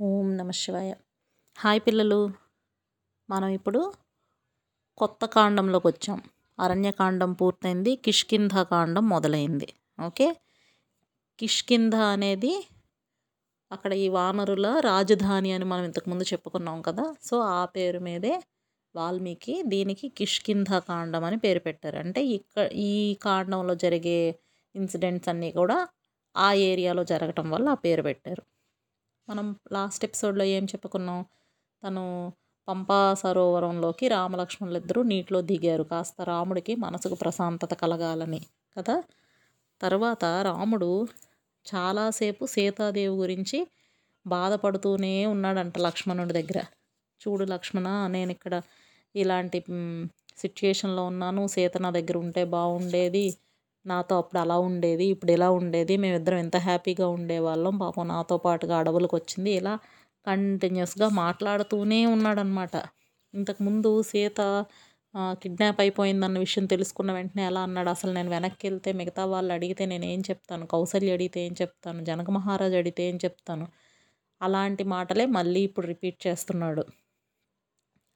ఓం నమ శివాయ. హాయ్ పిల్లలు. మనం ఇప్పుడు కొత్త కాండంలోకి వచ్చాం. అరణ్యకాండం పూర్తయింది. కిష్కింధ కాండం మొదలైంది. ఓకే? కిష్కింధ అనేది అక్కడ ఈ వానరుల రాజధాని అని మనం ఇంతకుముందు చెప్పుకున్నాం కదా. సో ఆ పేరు మీదే వాల్మీకి దీనికి కిష్కింధ కాండం అని పేరు పెట్టారు. అంటే ఇక్కడ ఈ కాండంలో జరిగే ఇన్సిడెంట్స్ అన్నీ కూడా ఆ ఏరియాలో జరగటం వల్ల ఆ పేరు పెట్టారు. మనం లాస్ట్ ఎపిసోడ్లో ఏం చెప్పుకున్నాం? తను పంపా సరోవరంలోకి రామలక్ష్మణులు ఇద్దరూ నీటిలో దిగారు. కాస్త రాముడికి మనసుకు ప్రశాంతత కలగాలని కదా? తర్వాత రాముడు చాలాసేపు సీతాదేవి గురించి బాధపడుతూనే ఉన్నాడంట లక్ష్మణుడి దగ్గర. చూడు లక్ష్మణ నేను ఇక్కడ ఇలాంటి సిచ్యుయేషన్లో ఉన్నాను. సీత నా దగ్గర ఉంటే బాగుండేది నాతో అప్పుడు అలా ఉండేది ఇప్పుడు ఇలా ఉండేది మేమిద్దరం ఎంత హ్యాపీగా ఉండేవాళ్ళం. పాపం నాతో పాటుగా అడవులకు వచ్చింది ఇలా కంటిన్యూస్గా మాట్లాడుతూనే ఉన్నాడనమాట. ఇంతకుముందు సీత కిడ్నాప్ అయిపోయిందన్న విషయం తెలుసుకున్న వెంటనే ఎలా అన్నాడు అసలు నేను వెనక్కి వెళ్తే మిగతా వాళ్ళు అడిగితే నేను ఏం చెప్తాను? కౌసల్య అడిగితే ఏం చెప్తాను? జనక మహారాజ్ అడిగితే ఏం చెప్తాను? అలాంటి మాటలే మళ్ళీ ఇప్పుడు రిపీట్ చేస్తున్నాడు.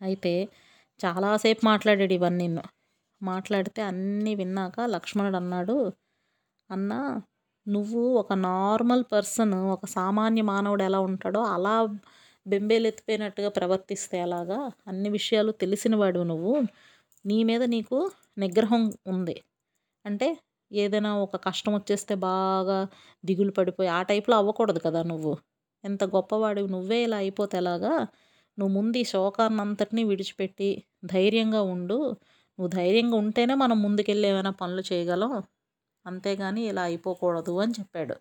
అయితే చాలాసేపు మాట్లాడాడు ఇవన్నీ. మాట్లాడితే అన్నీ విన్నాక లక్ష్మణుడు అన్నాడు అన్న నువ్వు ఒక నార్మల్ పర్సన్ ఒక సామాన్య మానవుడు ఎలా ఉంటాడో అలా బెంబేలెత్తిపోయినట్టుగా ప్రవర్తిస్తే ఎలాగా? అన్ని విషయాలు తెలిసినవాడు నువ్వు. నీ మీద నీకు నిగ్రహం ఉంది. అంటే ఏదైనా ఒక కష్టం వచ్చేస్తే బాగా దిగులు పడిపోయి ఆ టైప్లో అవ్వకూడదు కదా నువ్వు. ఎంత గొప్పవాడివి నువ్వే ఇలా అయిపోతే ఎలాగా? నువ్వు ముందు ఈ శోకాన్నంతటినీ విడిచిపెట్టి ధైర్యంగా ఉండు. నువ్వు ధైర్యంగా ఉంటేనే మనం ముందుకెళ్ళి ఏమైనా పనులు చేయగలం. అంతేగాని ఇలా అయిపోకూడదు అని చెప్పాడు.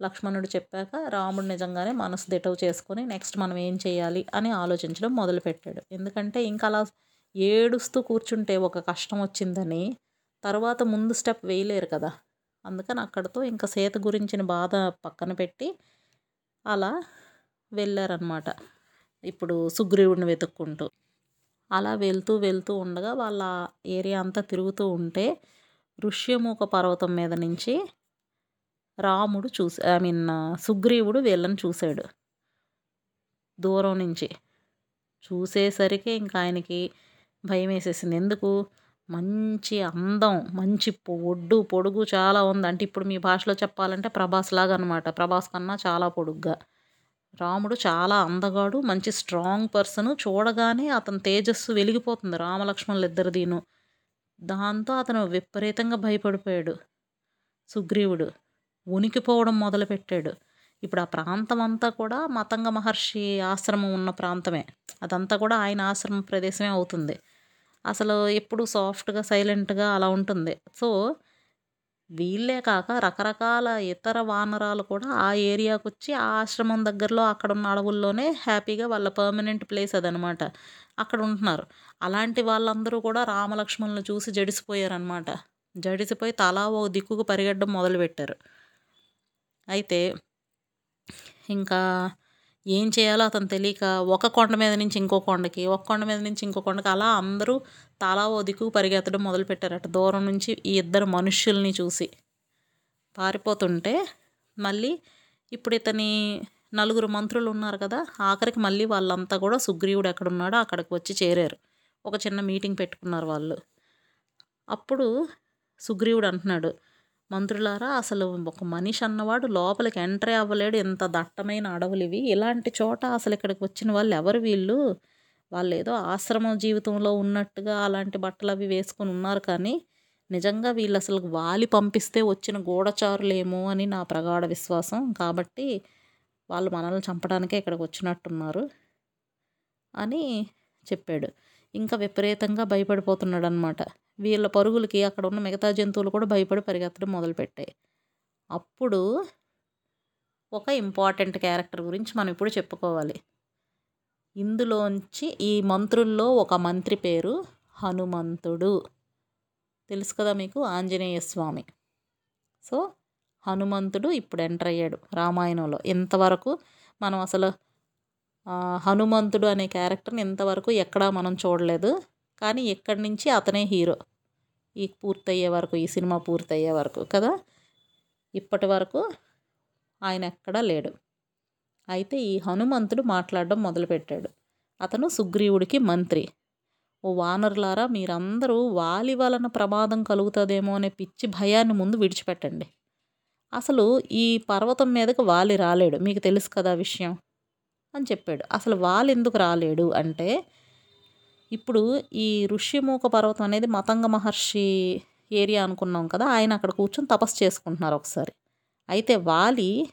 లక్ష్మణుడు చెప్పాక రాముడు నిజంగానే మనసు దిటవు చేసుకొని నెక్స్ట్ మనం ఏం చేయాలి అని ఆలోచించడం మొదలుపెట్టాడు. ఎందుకంటే ఇంకా అలా ఏడుస్తూ కూర్చుంటే ఒక కష్టం వచ్చిందని తర్వాత ముందు స్టెప్ వేయలేరు కదా. అందుకని అక్కడితో ఇంకా సీత గురించిన బాధ పక్కన పెట్టి అలా వెళ్ళారనమాట ఇప్పుడు సుగ్రీవుడిని వెతుక్కుంటూ. అలా వెళ్తూ వెళ్తూ ఉండగా వాళ్ళ ఏరియా అంతా తిరుగుతూ ఉంటే ఋష్యముఖ పర్వతం మీద నుంచి రాముడు చూసి ఐ మీన్ సుగ్రీవుడు వీళ్ళని చూశాడు. దూరం నుంచి చూసేసరికి ఇంకా ఆయనకి భయం వేసేసింది. ఎందుకు? మంచి అందం మంచి ఒడ్డు పొడుగు చాలా ఉంది. అంటే ఇప్పుడు మీ భాషలో చెప్పాలంటే ప్రభాస్ లాగా అనమాట ప్రభాస్ కన్నా చాలా పొడుగ్గా. రాముడు చాలా అందగాడు మంచి స్ట్రాంగ్ పర్సన్. చూడగానే అతని తేజస్సు వెలిగిపోతుంది రామలక్ష్మణులు ఇద్దరిదీను దాంతో అతను విపరీతంగా భయపడిపోయాడు. సుగ్రీవుడు ఉనికిపోవడం మొదలుపెట్టాడు. ఇప్పుడు ఆ ప్రాంతం అంతా కూడా మతంగ మహర్షి ఆశ్రమం ఉన్న ప్రాంతమే. అదంతా కూడా ఆయన ఆశ్రమ ప్రదేశమే అవుతుంది. అసలు ఎప్పుడు సాఫ్ట్గా సైలెంట్గా అలా ఉంటుంది. సో వీళ్ళే కాక రకరకాల ఇతర వానరాలు కూడా ఆ ఏరియాకు వచ్చి ఆ ఆశ్రమం దగ్గరలో అక్కడ ఉన్న అడవుల్లోనే హ్యాపీగా వాళ్ళ పర్మనెంట్ ప్లేస్ అదనమాట. అక్కడ ఉంటున్నారు. అలాంటి వాళ్ళందరూ కూడా రామలక్ష్మణులు చూసి జడిసిపోయారనమాట. జడిసిపోయి తలా ఓ దిక్కుకు పరిగెట్టడం మొదలుపెట్టారు. అయితే ఇంకా ఏం చేయాలో అతను తెలియక ఒక కొండ మీద నుంచి ఇంకో కొండకి ఒక కొండ మీద నుంచి ఇంకో కొండకి అలా అందరూ తలా ఓ దిక్కుకు పరిగెత్తడం మొదలుపెట్టారట. దూరం నుంచి ఈ ఇద్దరు మనుష్యుల్ని చూసి. పారిపోతుంటే మళ్ళీ ఇప్పుడు ఇతని నలుగురు మంత్రులు ఉన్నారు కదా ఆఖరికి మళ్ళీ వాళ్ళంతా కూడా సుగ్రీవుడు ఎక్కడున్నాడో అక్కడికి వచ్చి చేరారు. ఒక చిన్న మీటింగ్ పెట్టుకున్నారు వాళ్ళు. అప్పుడు సుగ్రీవుడు అంటున్నాడు మంత్రులారా అసలు ఒక మనిషి అన్నవాడు లోపలికి ఎంట్రీ అవ్వలేడు. ఎంత దట్టమైన అడవులు ఇవి ఇలాంటి చోట అసలు ఇక్కడికి వచ్చిన వాళ్ళు ఎవరు వీళ్ళు? వాళ్ళు ఏదో ఆశ్రమ జీవితంలో ఉన్నట్టుగా అలాంటి బట్టలు అవి వేసుకొని ఉన్నారు కానీ నిజంగా వీళ్ళు అసలు వాలి పంపిస్తే వచ్చిన గూఢచారులేమో అని నా ప్రగాఢ విశ్వాసం. కాబట్టి వాళ్ళు మనల్ని చంపడానికే ఇక్కడికి వచ్చినట్టున్నారు అని చెప్పాడు. ఇంకా విపరీతంగా భయపడిపోతున్నాడు అనమాట వీళ్ళ పరుగులకి అక్కడ ఉన్న మిగతా జంతువులు కూడా భయపడి పరిగెత్తడం మొదలుపెట్టాయి. అప్పుడు ఒక ఇంపార్టెంట్ క్యారెక్టర్ గురించి మనం ఇప్పుడు చెప్పుకోవాలి. ఇందులోంచి ఈ మంత్రుల్లో ఒక మంత్రి పేరు హనుమంతుడు. తెలుసు కదా మీకు? ఆంజనేయ స్వామి. సో హనుమంతుడు ఇప్పుడు ఎంటర్ అయ్యాడు రామాయణంలో. ఇంతవరకు మనం అసలు హనుమంతుడు అనే క్యారెక్టర్ని ఇంతవరకు ఎక్కడా మనం చూడలేదు. కానీ ఇక్కడి నుంచి అతనే హీరో. ఈ పూర్తయ్యే వరకు ఈ సినిమా పూర్తయ్యే వరకు కదా? ఇప్పటి వరకు ఆయన ఎక్కడా లేడు. అయితే ఈ హనుమంతుడు మాట్లాడడం మొదలుపెట్టాడు. అతను సుగ్రీవుడికి మంత్రి. ఓ వానరులారా మీరందరూ వాలి వలన ప్రమాదం కలుగుతుందేమో అనే పిచ్చి భయాన్ని ముందు విడిచిపెట్టండి. అసలు ఈ పర్వతం మీదకి వాలి రాలేడు. మీకు తెలుసు కదా విషయం అని చెప్పాడు. అసలు వాలి ఎందుకు రాలేడు అంటే ఇప్పుడు ఈ ఋష్యమూక పర్వతం అనేది మతంగ మహర్షి ఏరియా అనుకున్నాం కదా ఆయన అక్కడ కూర్చొని తపస్సు చేసుకుంటున్నారు ఒకసారి. అయితే వాలి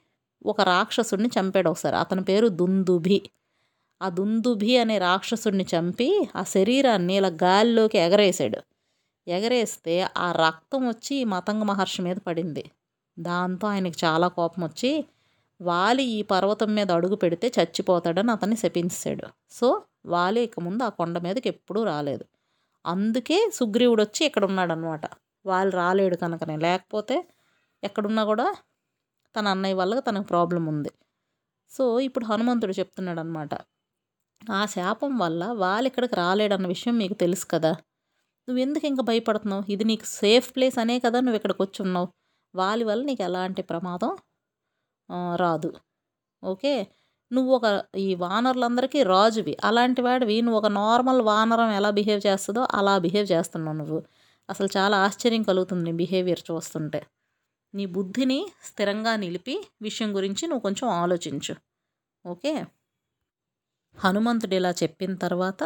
ఒక రాక్షసుడిని చంపాడు ఒకసారి. అతని పేరు దుందుభి. ఆ దుందుభి అనే రాక్షసుడిని చంపి ఆ శరీరాన్ని ఇలా గాలిలోకి ఎగరేసాడు. ఎగరేస్తే ఆ రక్తం వచ్చి ఈ మతంగ మహర్షి మీద పడింది. దాంతో ఆయనకి చాలా కోపం వచ్చి వాలి ఈ పర్వతం మీద అడుగు పెడితే చచ్చిపోతాడని అతన్ని శపించాడు. సో వాలి ఇక ముందు ఆ కొండ మీదకి ఎప్పుడూ రాలేదు. అందుకే సుగ్రీవుడు వచ్చి ఇక్కడ ఉన్నాడనమాట వాళ్ళు రాలేడు కనుకనే. లేకపోతే ఎక్కడున్నా కూడా తన అన్నయ్య వల్ల తనకు ప్రాబ్లం ఉంది. సో ఇప్పుడు హనుమంతుడు చెప్తున్నాడు అనమాట ఆ శాపం వల్ల వాళ్ళు ఇక్కడికి రాలేడన్న విషయం మీకు తెలుసు కదా. నువ్వు ఎందుకు ఇంకా భయపడుతున్నావు? ఇది నీకు సేఫ్ ప్లేస్ అనే కదా నువ్వు ఇక్కడికి వచ్చి ఉన్నావు వాళ్ళ వల్ల నీకు ఎలాంటి ప్రమాదం రాదు. ఓకే? నువ్వు ఒక ఈ వానరులందరికీ రాజువి. అలాంటి వాడివి. నువ్వు ఒక నార్మల్ వానరం ఎలా బిహేవ్ చేస్తుందో అలా బిహేవ్ చేస్తున్నావు నువ్వు. అసలు చాలా ఆశ్చర్యం కలుగుతుంది నీ బిహేవియర్ చూస్తుంటే. నీ బుద్ధిని స్థిరంగా నిలిపి విషయం గురించి నువ్వు కొంచెం ఆలోచించు. ఓకే? హనుమంతుడు ఇలా చెప్పిన తర్వాత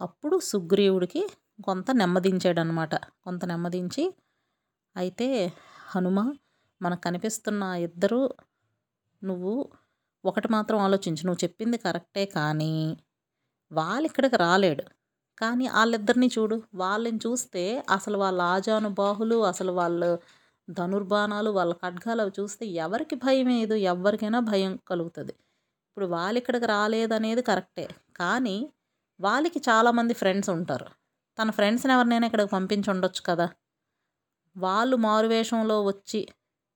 అప్పుడు సుగ్రీవుడికి కొంత నెమ్మదించాడనమాట. కొంత నెమ్మదించి అయితే హనుమ మనకు కనిపిస్తున్న ఇద్దరు నువ్వు ఒకటి మాత్రం ఆలోచించు. నువ్వు చెప్పింది కరెక్టే కానీ వాళ్ళు ఇక్కడికి రాలేడు. కానీ వాళ్ళిద్దరిని చూడు. వాళ్ళని చూస్తే అసలు వాళ్ళ ఆజానుబాహులు అసలు వాళ్ళు ధనుర్బాణాలు వాళ్ళ ఖడ్గాలు అవి చూస్తే ఎవరికి భయం ఏదు ఎవరికైనా భయం కలుగుతుంది. ఇప్పుడు వాళ్ళు ఇక్కడికి రాలేదనేది కరెక్టే. కానీ వాళ్ళకి చాలామంది ఫ్రెండ్స్ ఉంటారు. తన ఫ్రెండ్స్ని ఎవరినైనా ఇక్కడికి పంపించి ఉండొచ్చు కదా? వాళ్ళు మారువేషంలో వచ్చి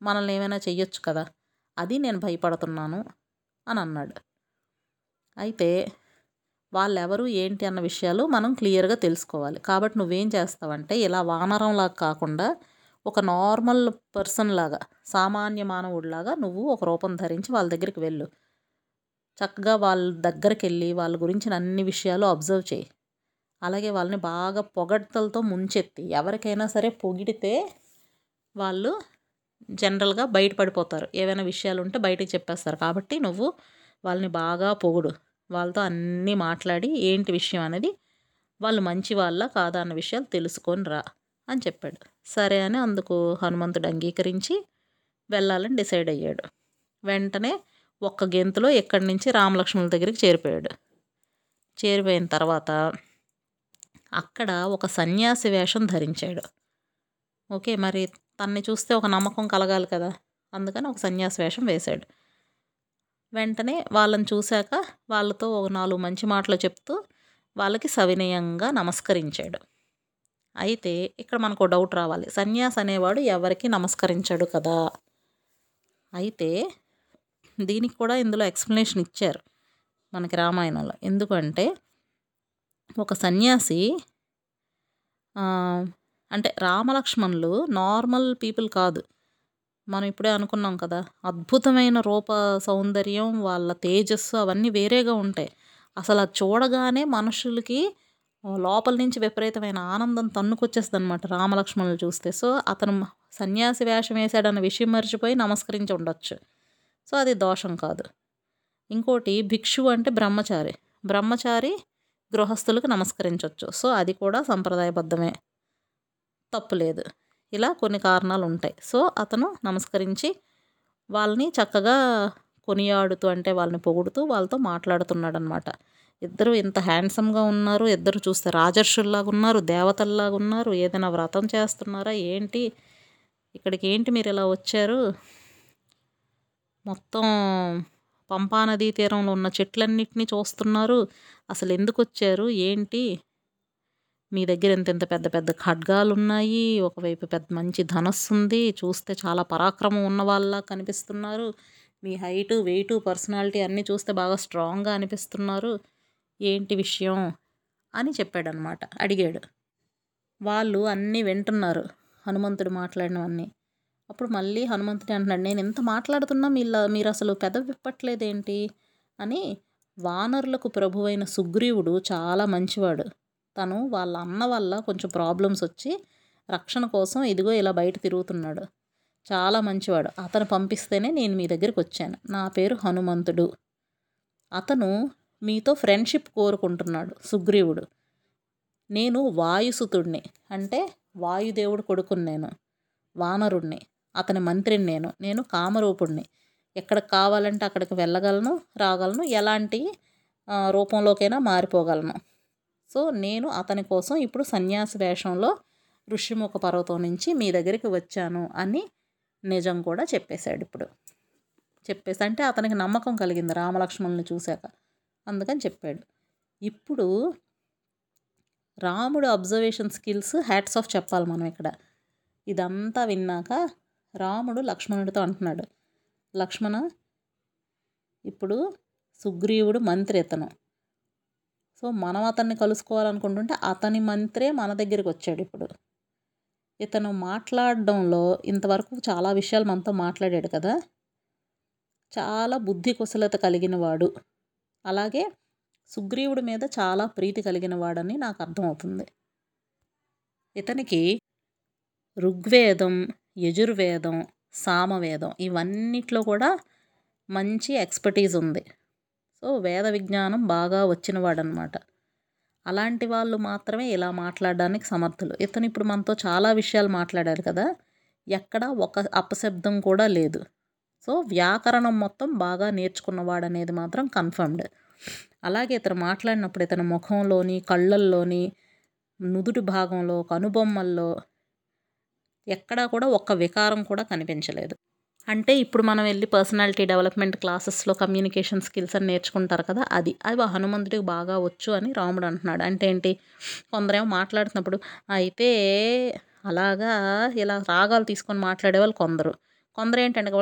మనల్ని ఏమైనా చెయ్యొచ్చు కదా? అది నేను భయపడుతున్నాను. అని అన్నాడు అయితే వాళ్ళెవరు ఏంటి అన్న విషయాలు మనం క్లియర్గా తెలుసుకోవాలి. కాబట్టి నువ్వేం చేస్తావంటే ఇలా వానరంలాగా కాకుండా ఒక నార్మల్ పర్సన్ లాగా సామాన్య మానవుడిలాగా నువ్వు ఒక రూపం ధరించి వాళ్ళ దగ్గరికి వెళ్ళు. చక్కగా వాళ్ళ దగ్గరికి వెళ్ళి వాళ్ళ గురించిన అన్ని విషయాలు అబ్జర్వ్ చేయి. అలాగే వాళ్ళని బాగా పొగడ్తలతో ముంచెత్తి ఎవరికైనా సరే పొగిడితే వాళ్ళు జనరల్గా బయటపడిపోతారు ఏవైనా విషయాలు ఉంటే బయటకు చెప్పేస్తారు. కాబట్టి నువ్వు వాళ్ళని బాగా పొగుడు. వాళ్ళతో అన్నీ మాట్లాడి ఏంటి విషయం అనేది వాళ్ళు మంచి వాళ్ళ కాదా అన్న విషయాలు తెలుసుకొని రా అని చెప్పాడు. సరే అని అందుకు హనుమంతుడు అంగీకరించి వెళ్ళాలని డిసైడ్ అయ్యాడు. వెంటనే ఒక్క గెంతులో ఎక్కడి నుంచి రామలక్ష్మణుల దగ్గరికి చేరిపోయాడు. చేరిపోయిన తర్వాత అక్కడ ఒక సన్యాసి వేషం ధరించాడు. ఓకే మరి తన్ని చూస్తే ఒక నమ్మకం కలగాలి కదా. అందుకని ఒక సన్యాసి వేషం వేశాడు. వెంటనే వాళ్ళని చూశాక వాళ్ళతో ఒక నాలుగు మంచి మాటలు చెప్తూ వాళ్ళకి సవినయంగా నమస్కరించాడు. అయితే ఇక్కడ మనకు డౌట్ రావాలి. సన్యాసి అనేవాడు ఎవరికి నమస్కరించాడు కదా? అయితే దీనికి కూడా ఇందులో ఎక్స్ప్లెనేషన్ ఇచ్చారు మనకి రామాయణంలో. ఎందుకంటే ఒక సన్యాసి అంటే రామలక్ష్మణులు నార్మల్ పీపుల్ కాదు. మనం ఇప్పుడే అనుకున్నాం కదా అద్భుతమైన రూప సౌందర్యం వాళ్ళ తేజస్సు అవన్నీ వేరేగా ఉంటాయి. అసలు అది చూడగానే మనుషులకి లోపల నుంచి విపరీతమైన ఆనందం తన్నుకొచ్చేస్తుంది అనమాట రామలక్ష్మణులు చూస్తే. సో అతను సన్యాసి వేషం వేశాడన్న విషయం మర్చిపోయి నమస్కరించి ఉండొచ్చు. సో అది దోషం కాదు. ఇంకోటి భిక్షు అంటే బ్రహ్మచారి. బ్రహ్మచారి గృహస్థులకు నమస్కరించవచ్చు సో అది కూడా సంప్రదాయబద్ధమే. తప్పు లేదు. ఇలా కొన్ని కారణాలు ఉంటాయి సో అతను నమస్కరించి వాళ్ళని చక్కగా కొనియాడుతూ అంటే వాళ్ళని పొగుడుతూ వాళ్ళతో మాట్లాడుతున్నాడు అనమాట ఇద్దరు ఇంత హ్యాండ్సమ్గా ఉన్నారు. ఇద్దరు చూస్తే రాజర్షుల్లాగా ఉన్నారు దేవతల్లాగా ఉన్నారు ఏదైనా వ్రతం చేస్తున్నారా? ఏంటి? ఇక్కడికి ఏంటి మీరు ఇలా వచ్చారు? మొత్తం పంపా నదీ తీరంలో ఉన్న చెట్లన్నిటినీ చూస్తున్నారు. అసలు ఎందుకు వచ్చారు ఏంటి? మీ దగ్గర ఇంత ఇంత పెద్ద పెద్ద ఖడ్గాలు ఉన్నాయి ఒకవైపు పెద్ద మంచి ధనస్సు ఉంది చూస్తే చాలా పరాక్రమం ఉన్న వాళ్ళ కనిపిస్తున్నారు. మీ హైటు వెయిటు పర్సనాలిటీ అన్నీ చూస్తే బాగా స్ట్రాంగ్గా అనిపిస్తున్నారు. ఏంటి విషయం? అని చెప్పాడనమాట. అడిగాడు. వాళ్ళు అన్నీ వింటున్నారు. హనుమంతుడు మాట్లాడినవన్నీ. అప్పుడు మళ్ళీ హనుమంతుడు అంటున్నాడు నేను ఎంత మాట్లాడుతున్నా మీరు మీరు అసలు పెద విప్పట్లేదేంటి అని వానరులకు ప్రభువైన సుగ్రీవుడు చాలా మంచివాడు. తను వాళ్ళ అన్న వల్ల కొంచెం ప్రాబ్లమ్స్ వచ్చి రక్షణ కోసం ఇదిగో ఇలా బయట తిరుగుతున్నాడు. చాలా మంచివాడు. అతను పంపిస్తేనే నేను మీ దగ్గరికి వచ్చాను. నా పేరు హనుమంతుడు. అతను మీతో ఫ్రెండ్షిప్ కోరుకుంటున్నాడు. సుగ్రీవుడు. నేను వాయుసుతుడిని. అంటే వాయుదేవుడు కొడుకుని నేను. వానరుణ్ణి. అతని మంత్రిని నేను. నేను కామరూపుణ్ణి. ఎక్కడికి కావాలంటే అక్కడికి వెళ్ళగలను రాగలను ఎలాంటి రూపంలోకైనా మారిపోగలను. సో నేను అతని కోసం ఇప్పుడు సన్యాసి వేషంలో ఋషిముఖ పర్వతం నుంచి మీ దగ్గరికి వచ్చాను అని నిజం కూడా చెప్పేశాడు ఇప్పుడు. చెప్పేసి అంటే అతనికి నమ్మకం కలిగింది రామలక్ష్మణుని చూశాక. అందుకని చెప్పాడు. ఇప్పుడు రాముడు అబ్జర్వేషన్ స్కిల్స్ హ్యాట్స్ ఆఫ్ చెప్పాలి మనం ఇక్కడ. ఇదంతా విన్నాక రాముడు లక్ష్మణుడితో అంటున్నాడు. లక్ష్మణ ఇప్పుడు సుగ్రీవుడు మంత్రి ఇతను సో మనం అతన్ని కలుసుకోవాలనుకుంటుంటే అతని మంత్రే మన దగ్గరికి వచ్చాడు ఇప్పుడు. ఇతను మాట్లాడడంలో ఇంతవరకు చాలా విషయాలు మనతో మాట్లాడాడు కదా. చాలా బుద్ధి కుశలత కలిగిన వాడు. అలాగే సుగ్రీవుడి మీద చాలా ప్రీతి కలిగిన వాడని నాకు అర్థమవుతుంది. ఇతనికి ఋగ్వేదం యజుర్వేదం సామవేదం ఇవన్నిట్లో కూడా మంచి ఎక్స్పర్టీస్ ఉంది. సో వేద విజ్ఞానం బాగా వచ్చినవాడనమాట అలాంటి వాళ్ళు మాత్రమే ఇలా మాట్లాడడానికి సమర్థులు. ఇతను ఇప్పుడు మనతో చాలా విషయాలు మాట్లాడారు కదా. ఎక్కడ ఒక అపశబ్దం కూడా లేదు. సో వ్యాకరణం మొత్తం బాగా నేర్చుకున్నవాడు అనేది మాత్రం కన్ఫర్మ్డ్. అలాగే ఇతను మాట్లాడినప్పుడు ఇతని ముఖంలోని కళ్ళల్లోని నుదుటి భాగంలో కనుబొమ్మల్లో ఎక్కడా కూడా ఒక్క వికారం కూడా కనిపించలేదు. అంటే ఇప్పుడు మనం వెళ్ళి పర్సనాలిటీ డెవలప్మెంట్ క్లాసెస్లో కమ్యూనికేషన్ స్కిల్స్ అని నేర్చుకుంటారు కదా అది అవి హనుమంతుడికి బాగా వచ్చు అని రాముడు అంటున్నాడు. అంటే ఏంటి? కొందరేమో మాట్లాడుతున్నప్పుడు అయితే అలాగా ఇలా రాగాలు తీసుకొని మాట్లాడే వాళ్ళు కొందరు. కొందరు ఏంటంటే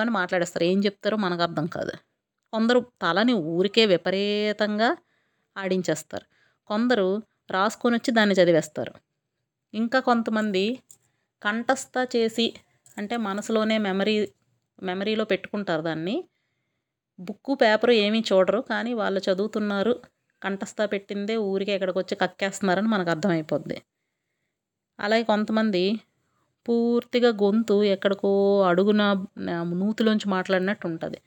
అని మాట్లాడేస్తారు. ఏం చెప్తారో మనకు అర్థం కాదు. కొందరు తలని ఊరికే విపరీతంగా ఆడించేస్తారు. కొందరు రాసుకొని వచ్చి దాన్ని చదివేస్తారు. ఇంకా కొంతమంది కంఠస్థ చేసి అంటే మనసులోనే మెమరీ మెమరీలో పెట్టుకుంటారు దాన్ని. బుక్కు పేపరు ఏమీ చూడరు కానీ వాళ్ళు చదువుతున్నారు కంఠస్థ పెట్టిందే ఊరికే ఇక్కడికి వచ్చి కక్కేస్తున్నారని మనకు అర్థమైపోద్ది. అలాగే కొంతమంది పూర్తిగా గొంతు ఎక్కడికో అడుగున నూతిలోంచి మాట్లాడినట్టు ఉంటుంది.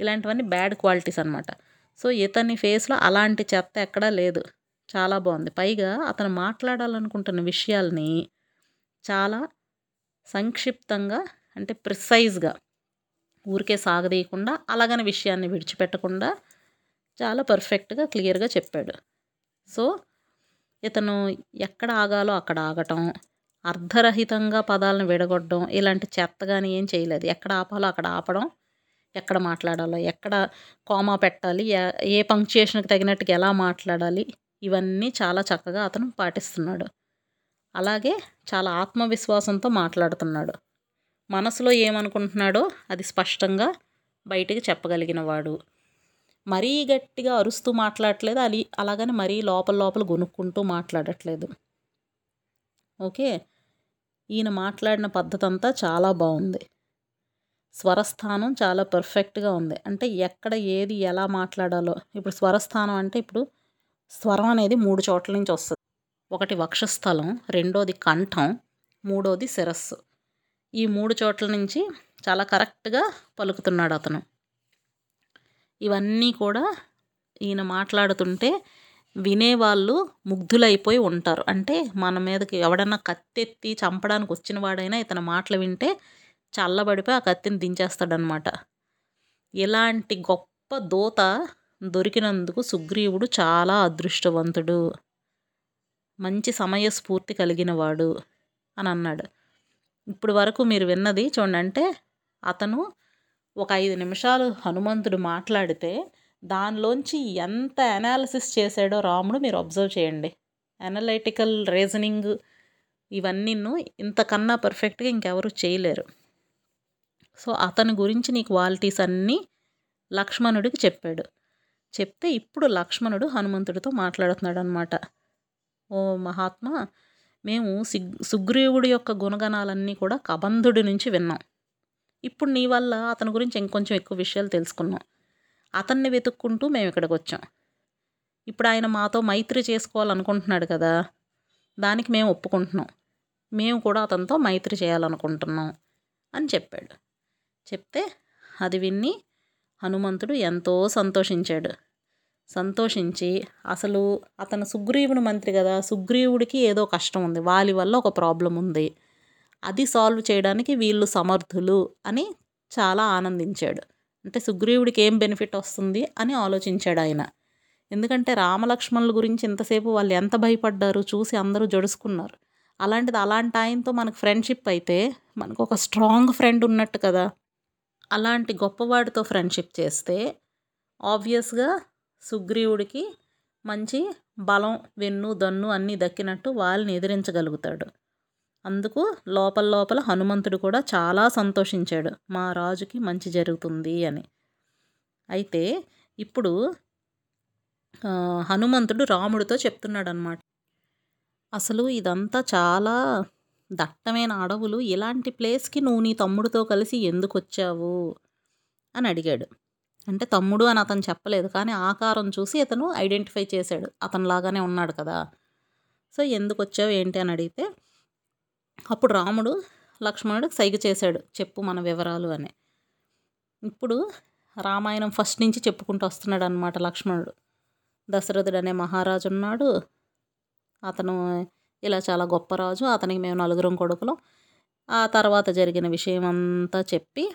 ఇలాంటివన్నీ బ్యాడ్ క్వాలిటీస్ అనమాట సో ఇతని ఫేస్లో అలాంటి చెత్త ఎక్కడా లేదు. చాలా బాగుంది. పైగా అతను మాట్లాడాలనుకుంటున్న విషయాల్ని చాలా సంక్షిప్తంగా అంటే ప్రిసైజ్గా ఊరికే సాగదీయకుండా అలాగని విషయాన్ని విడిచిపెట్టకుండా చాలా పర్ఫెక్ట్గా క్లియర్గా చెప్పాడు. సో ఇతను ఎక్కడ ఆగాలో అక్కడ ఆగటం అర్ధరహితంగా పదాలను విడగొట్టడం ఇలాంటి చెత్త కానీ ఏం చేయలేదు. ఎక్కడ ఆపాలో అక్కడ ఆపడం ఎక్కడ మాట్లాడాలో ఎక్కడ కోమా పెట్టాలి ఏ- ఏ పంక్చుయేషన్కి తగినట్టుగా ఎలా మాట్లాడాలి ఇవన్నీ చాలా చక్కగా అతను పాటిస్తున్నాడు. అలాగే చాలా ఆత్మవిశ్వాసంతో మాట్లాడుతున్నాడు. మనసులో ఏమనుకుంటున్నాడో అది స్పష్టంగా బయటికి చెప్పగలిగిన వాడు మరీ గట్టిగా అరుస్తూ మాట్లాడట్లేదు. అది అలాగని మరీ లోపల లోపల గొనుక్కుంటూ మాట్లాడట్లేదు. ఓకే? ఈయన మాట్లాడిన పద్ధతి అంతా చాలా బాగుంది. స్వరస్థానం చాలా పర్ఫెక్ట్గా ఉంది. అంటే ఎక్కడ ఏది ఎలా మాట్లాడాలో. ఇప్పుడు స్వరస్థానం అంటే ఇప్పుడు స్వరం అనేది మూడు చోట్ల నుంచి వస్తుంది. ఒకటి వక్షస్థలం రెండోది కంఠం మూడోది శిరస్సు. ఈ మూడు చోట్ల నుంచి చాలా కరెక్ట్గా పలుకుతున్నాడు అతను. ఇవన్నీ కూడా ఈయన మాట్లాడుతుంటే వినేవాళ్ళు ముగ్ధులైపోయి ఉంటారు. అంటే మన మీదకి ఎవడన్నా కత్తెత్తి చంపడానికి వచ్చిన వాడైనా ఇతని మాటలు వింటే చల్లబడిపోయి ఆ కత్తిని దించేస్తాడనమాట ఇలాంటి గొప్ప దూత దొరికినందుకు సుగ్రీవుడు చాలా అదృష్టవంతుడు. మంచి సమయస్ఫూర్తి స్ఫూర్తి కలిగినవాడు అని అన్నాడు. ఇప్పుడు వరకు మీరు విన్నది చూడండి. అంటే అతను ఒక ఐదు నిమిషాలు హనుమంతుడు మాట్లాడితే దానిలోంచి ఎంత అనాలిసిస్ చేశాడో రాముడు మీరు అబ్జర్వ్ చేయండి. అనలైటికల్ రీజనింగ్ ఇవన్నీ ఇంతకన్నా పర్ఫెక్ట్గా ఇంకెవరు చేయలేరు. సో అతని గురించి నీ క్వాలిటీస్ అన్నీ లక్ష్మణుడికి చెప్పాడు. చెప్తే ఇప్పుడు లక్ష్మణుడు హనుమంతుడితో మాట్లాడుతున్నాడు అనమాట ఓ మహాత్మా మేము సిగ్ సుగ్రీవుడి యొక్క గుణగణాలన్నీ కూడా కబంధుడి నుంచి విన్నాం. ఇప్పుడు నీ వల్ల అతని గురించి ఇంకొంచెం ఎక్కువ విషయాలు తెలుసుకున్నాం. అతన్ని వెతుక్కుంటూ మేము ఇక్కడికి వచ్చాం. ఇప్పుడు ఆయన మాతో మైత్రి చేసుకోవాలనుకుంటున్నాడు కదా దానికి మేము ఒప్పుకుంటున్నాం. మేము కూడా అతనితో మైత్రి చేయాలనుకుంటున్నాం అని చెప్పాడు. చెప్తే అది విన్ని హనుమంతుడు ఎంతో సంతోషించాడు. సంతోషించి అసలు అతను సుగ్రీవుని మంత్రి కదా సుగ్రీవుడికి ఏదో కష్టం ఉంది వాలి వల్ల ఒక ప్రాబ్లం ఉంది. అది సాల్వ్ చేయడానికి వీళ్ళు సమర్థులు అని చాలా ఆనందించాడు. అంటే సుగ్రీవుడికి ఏం బెనిఫిట్ వస్తుంది అని ఆలోచించాడు ఆయన. ఎందుకంటే రామలక్ష్మణుల గురించి ఇంతసేపు వాళ్ళు ఎంత భయపడ్డారు చూసి అందరూ జడుసుకున్నారు. అలాంటిది అలాంటి ఆయనతో మనకు ఫ్రెండ్షిప్ అయితే మనకు ఒక స్ట్రాంగ్ ఫ్రెండ్ ఉన్నట్టు కదా. అలాంటి గొప్పవాడితో ఫ్రెండ్షిప్ చేస్తే ఆబ్వియస్గా సుగ్రీవుడికి మంచి బలం వెన్ను దన్ను అన్నీ దక్కినట్టు వాళ్ళని ఎదిరించగలుగుతాడు. అందుకు లోపల లోపల హనుమంతుడు కూడా చాలా సంతోషించాడు. మా రాజుకి మంచి జరుగుతుంది అని. అయితే ఇప్పుడు హనుమంతుడు రాముడితో చెప్తున్నాడు అనమాట అసలు ఇదంతా చాలా దట్టమైన అడవులు. ఇలాంటి ప్లేస్కి నువ్వు నీ తమ్ముడితో కలిసి ఎందుకు వచ్చావు అని అడిగాడు. అంటే తమ్ముడు అని అతను చెప్పలేదు. కానీ ఆకారం చూసి అతను ఐడెంటిఫై చేశాడు. అతనిలాగానే ఉన్నాడు కదా. సో ఎందుకు వచ్చావు? ఏంటి? అని అడిగితే అప్పుడు రాముడు లక్ష్మణుడికి సైగ చేశాడు. చెప్పు మన వివరాలు అని. ఇప్పుడు రామాయణం ఫస్ట్ నుంచి చెప్పుకుంటూ వస్తున్నాడు అనమాట లక్ష్మణుడు. దశరథుడు అనే మహారాజు ఉన్నాడు. అతను ఇలా చాలా గొప్ప రాజు. అతనికి మేము నలుగురం కొడుకులం. ఆ తర్వాత జరిగిన విషయం అంతా చెప్పి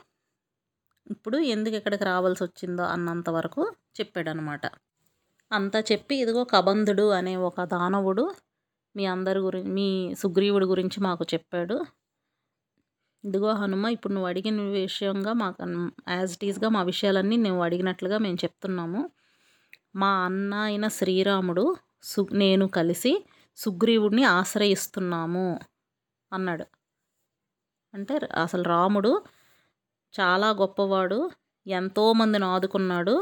ఇప్పుడు ఎందుకు ఇక్కడికి రావాల్సి వచ్చిందో అన్నంత వరకు చెప్పాడనమాట. అంతా చెప్పి ఇదిగో కబంధుడు అనే ఒక దానవుడు మీ అందరి గురించి మీ సుగ్రీవుడి గురించి మాకు చెప్పాడు. ఇదిగో హనుమ ఇప్పుడు నువ్వు అడిగిన విషయంగా మాకు యాజ్ ఇట్ ఈస్గా మా విషయాలన్నీ నువ్వు అడిగినట్లుగా మేము చెప్తున్నాము. మా అన్న అయిన శ్రీరాముడు సు నేను కలిసి సుగ్రీవుడిని ఆశ్రయిస్తున్నాము అన్నాడు. అంటే అసలు రాముడు చాలా గొప్పవాడు. ఎంతోమందిని ఆదుకున్నాడు.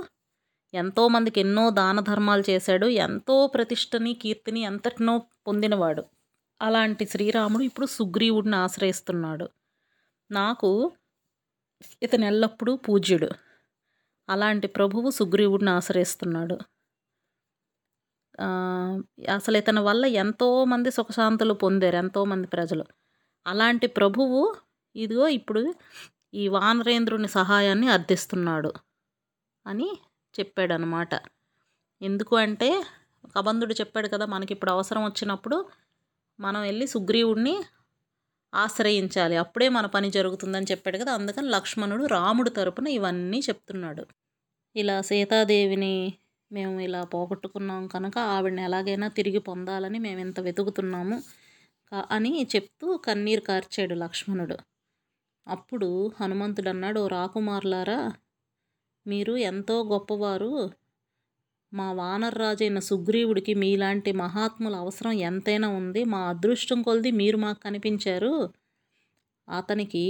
ఎంతోమందికి ఎన్నో దాన ధర్మాలు చేశాడు. ఎంతో ప్రతిష్టని కీర్తిని ఎంతటినో పొందినవాడు. అలాంటి శ్రీరాముడు ఇప్పుడు సుగ్రీవుడిని ఆశ్రయిస్తున్నాడు. నాకు ఇతను ఎల్లప్పుడూ పూజ్యుడు. అలాంటి ప్రభువు సుగ్రీవుడిని ఆశ్రయిస్తున్నాడు. అసలు ఇతని వల్ల ఎంతోమంది సుఖశాంతులు పొందారు ఎంతోమంది ప్రజలు. అలాంటి ప్రభువు ఇదిగో ఇప్పుడు ఈ వానరేంద్రుని సహాయాన్ని అర్థిస్తున్నాడు అని చెప్పాడనమాట. ఎందుకు అంటే కబంధుడు చెప్పాడు కదా మనకి ఇప్పుడు అవసరం వచ్చినప్పుడు మనం వెళ్ళి సుగ్రీవుడిని ఆశ్రయించాలి. అప్పుడే మన పని జరుగుతుందని చెప్పాడు కదా అందుకని లక్ష్మణుడు రాముడు తరపున ఇవన్నీ చెప్తున్నాడు. ఇలా సీతాదేవిని మేము ఇలా పోగొట్టుకున్నాం కనుక ఆవిడని ఎలాగైనా తిరిగి పొందాలని మేము ఇంత వెతుకుతున్నాము అని చెప్తూ కన్నీరు కార్చాడు లక్ష్మణుడు. అప్పుడు హనుమంతుడు అన్నాడు రాకుమారులారా మీరు ఎంతో గొప్పవారు. మా వానర్రాజైన సుగ్రీవుడికి మీలాంటి మహాత్ముల అవసరం ఎంతైనా ఉంది. మా అదృష్టం కొలిది మీరు మాకు కనిపించారు. అతనికి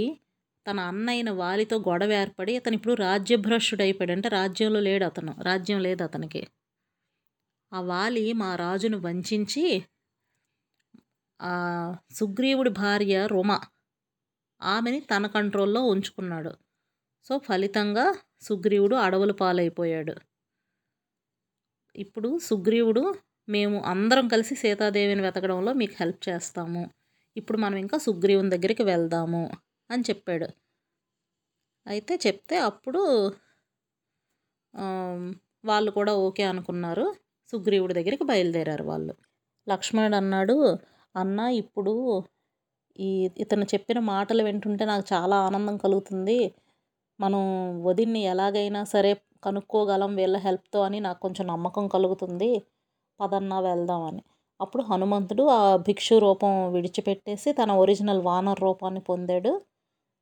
తన అన్నయ్యన వాలితో గొడవ ఏర్పడి అతను ఇప్పుడు రాజ్యభ్రష్టుడు అయిపోయాడు అంటే రాజ్యంలో లేడు అతను. రాజ్యం లేదు అతనికి. ఆ వాలి మా రాజును వంచి సుగ్రీవుడి భార్య రుమ ఆమెని తన కంట్రోల్లో ఉంచుకున్నాడు. సో ఫలితంగా సుగ్రీవుడు అడవుల పాలైపోయాడు. ఇప్పుడు సుగ్రీవుడు మేము అందరం కలిసి సీతాదేవిని వెతకడంలో మీకు హెల్ప్ చేస్తాము. ఇప్పుడు మనం ఇంకా సుగ్రీవుని దగ్గరికి వెళ్దాము అని చెప్పాడు. అయితే చెప్తే అప్పుడు వాళ్ళు కూడా ఓకే అనుకున్నారు. సుగ్రీవుడి దగ్గరికి బయలుదేరారు వాళ్ళు. లక్ష్మణుడు అన్నాడు అన్న ఇప్పుడు ఈ ఇతను చెప్పిన మాటలు వింటుంటే నాకు చాలా ఆనందం కలుగుతుంది. మనం వదిన్ని ఎలాగైనా సరే కనుక్కోగలం వీళ్ళ హెల్ప్తో అని నాకు కొంచెం నమ్మకం కలుగుతుంది. పదన్నా వెళ్దామని అప్పుడు హనుమంతుడు ఆ భిక్షు రూపం విడిచిపెట్టేసి తన ఒరిజినల్ వానర్ రూపాన్ని పొందాడు.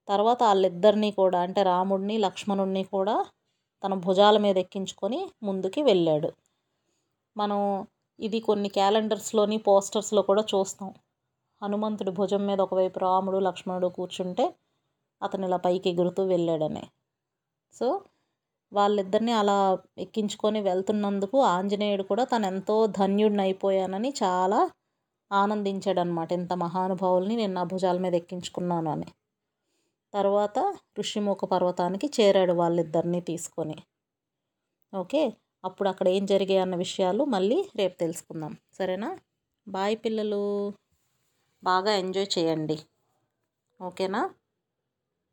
తర్వాత వాళ్ళిద్దరినీ కూడా అంటే రాముడిని లక్ష్మణుడిని కూడా తన భుజాల మీద ఎక్కించుకొని ముందుకి వెళ్ళాడు. మనం ఇది కొన్ని క్యాలెండర్స్లోని పోస్టర్స్లో కూడా చూస్తాం. హనుమంతుడి భుజం మీద ఒకవైపు రాముడు లక్ష్మణుడు కూర్చుంటే అతను ఇలా పైకి ఎగురుతూ వెళ్ళాడని సో వాళ్ళిద్దరిని అలా ఎక్కించుకొని వెళ్తున్నందుకు ఆంజనేయుడు కూడా తను ఎంతో ధన్యుడిని అయిపోయానని చాలా ఆనందించాడనమాట. ఇంత మహానుభావుల్ని నేను నా భుజాల మీద ఎక్కించుకున్నాను అని. తర్వాత ఋషిముఖ పర్వతానికి చేరాడు వాళ్ళిద్దరిని తీసుకొని. ఓకే అప్పుడు అక్కడ ఏం జరిగాయి అన్న విషయాలు మళ్ళీ రేపు తెలుసుకుందాం. సరేనా? బాయ్ పిల్లలు. బాగా ఎంజాయ్ చేయండి. ఓకేనా?